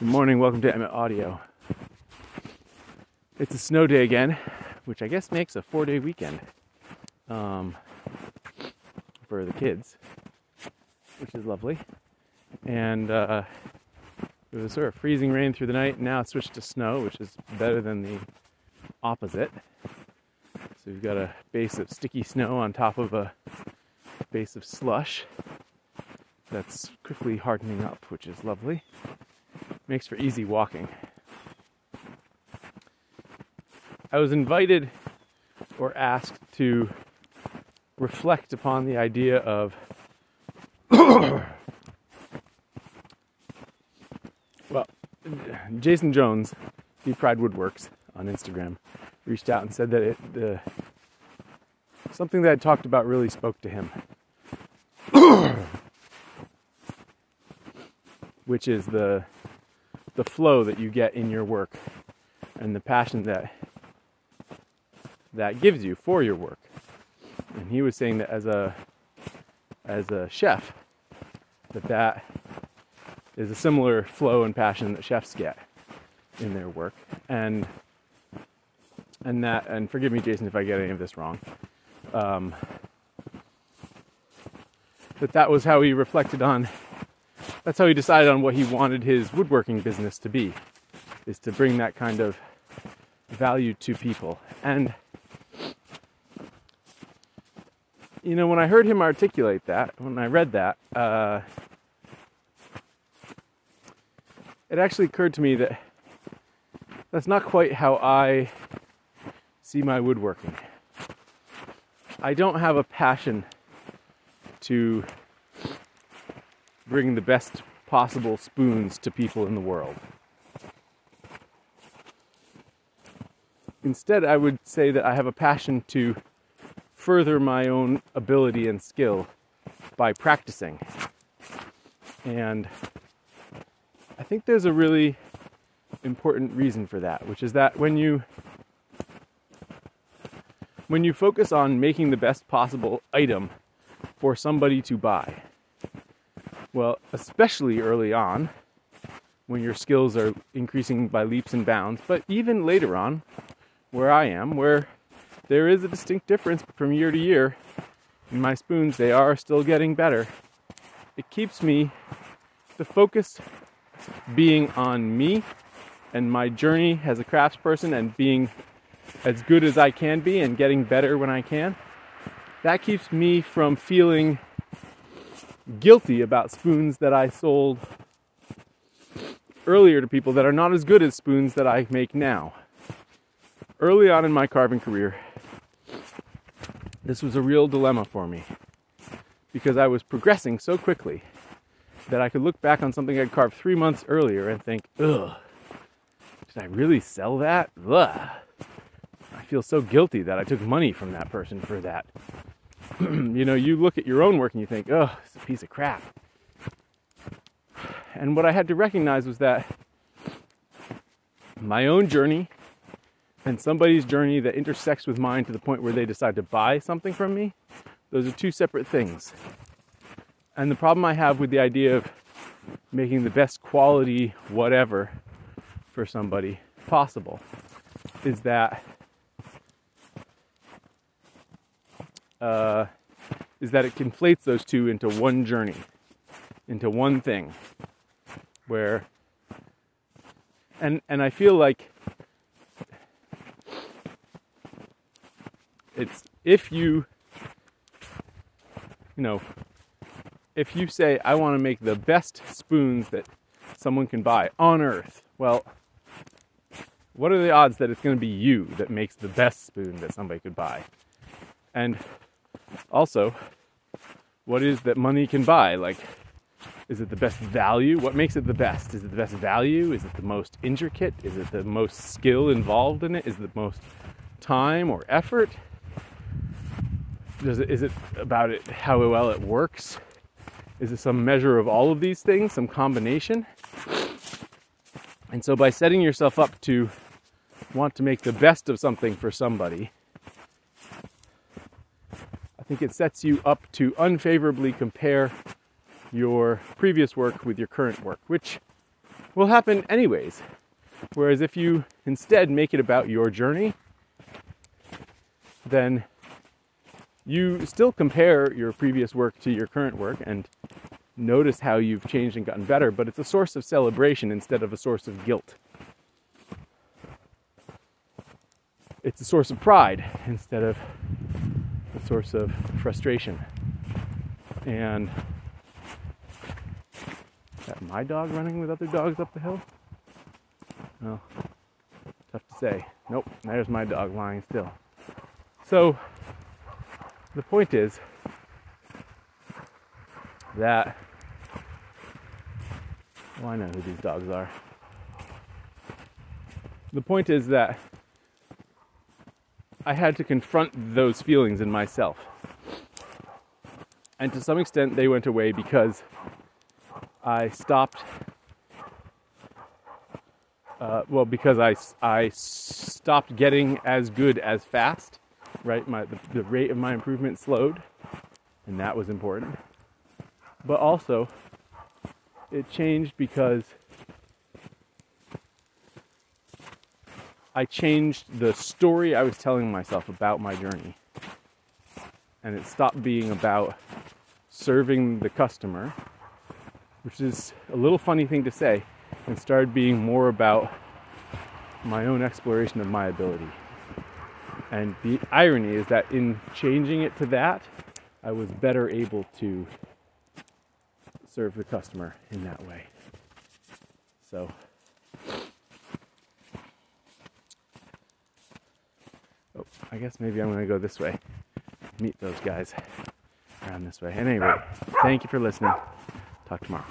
Good morning, welcome to Emmett Audio. It's a snow day again, which I guess makes a four day weekend um, for the kids, which is lovely. And uh, it was sort of freezing rain through the night. Now it's switched to snow, which is better than the opposite. So we've got a base of sticky snow on top of a base of slush that's quickly hardening up, which is lovely. Makes for easy walking. I was invited or asked to reflect upon the idea of well, Jason Jones, Deep Pride Woodworks on Instagram, reached out and said that it, the something that I talked about really spoke to him. Which is the the flow that you get in your work and the passion that that gives you for your work. And he was saying that as a as a chef that that is a similar flow and passion that chefs get in their work and and that and forgive me jason if i get any of this wrong um, that that was how he reflected on that's how he decided on what he wanted his woodworking business to be is to bring that kind of value to people. And you know when i heard him articulate that when i read that uh, it actually occurred to me that that's not quite how i see my woodworking. I don't have a passion to bring the best possible spoons to people in the world. Instead, I would say that I have a passion to further my own ability and skill by practicing. And I think there's a really important reason for that, which is that when you when you focus on making the best possible item for somebody to buy, well, especially early on, when your skills are increasing by leaps and bounds, but even later on, where I am, where there is a distinct difference from year to year in my spoons, they are still getting better. It keeps me, the focus being on me and my journey as a craftsperson and being as good as I can be and getting better when I can. That keeps me from feeling guilty about spoons that I sold earlier to people that are not as good as spoons that I make now. Early on in my carving career, this was a real dilemma for me because I was progressing so quickly that I could look back on something I'd carved three months earlier and think, ugh, did I really sell that? Ugh. I feel so guilty that I took money from that person for that. you know, you look at your own work and you think, oh, a piece of crap. And what I had to recognize was that my own journey and somebody's journey that intersects with mine to the point where they decide to buy something from me, those are two separate things. And the problem I have with the idea of making the best quality whatever for somebody possible is that uh, is that it conflates those two into one journey, into one thing, where, and and I feel like it's if you, you know, if you say I want to make the best spoons that someone can buy on earth, well, what are the odds that it's going to be you that makes the best spoon that somebody could buy? And also, what is that money can buy? Like, is it the best value? What makes it the best? Is it the best value? Is it the most intricate? Is it the most skill involved in it? Is it the most time or effort? It, is it about it how well it works? Is it some measure of all of these things, some combination? And so by setting yourself up to want to make the best of something for somebody, think it sets you up to unfavorably compare your previous work with your current work, which will happen anyways. Whereas if you instead make it about your journey, then you still compare your previous work to your current work and notice how you've changed and gotten better, but it's a source of celebration instead of a source of guilt. It's a source of pride instead of a source of frustration. And that my dog running with other dogs up the hill? Well, tough to say. Nope, there's my dog lying still. So, the point is that well, I know who these dogs are. The point is that I had to confront those feelings in myself. And to some extent, they went away because I stopped. Uh, well, because I, I stopped getting as good as fast, right? My, the, the rate of my improvement slowed, and that was important. But also, it changed because I changed the story I was telling myself about my journey. And it stopped being about serving the customer, which is a little funny thing to say, and started being more about my own exploration of my ability. And the irony is that in changing it to that, I was better able to serve the customer in that way. So, oh, I guess maybe I'm to go this way, meet those guys around this way. At any rate, thank you for listening. Talk tomorrow.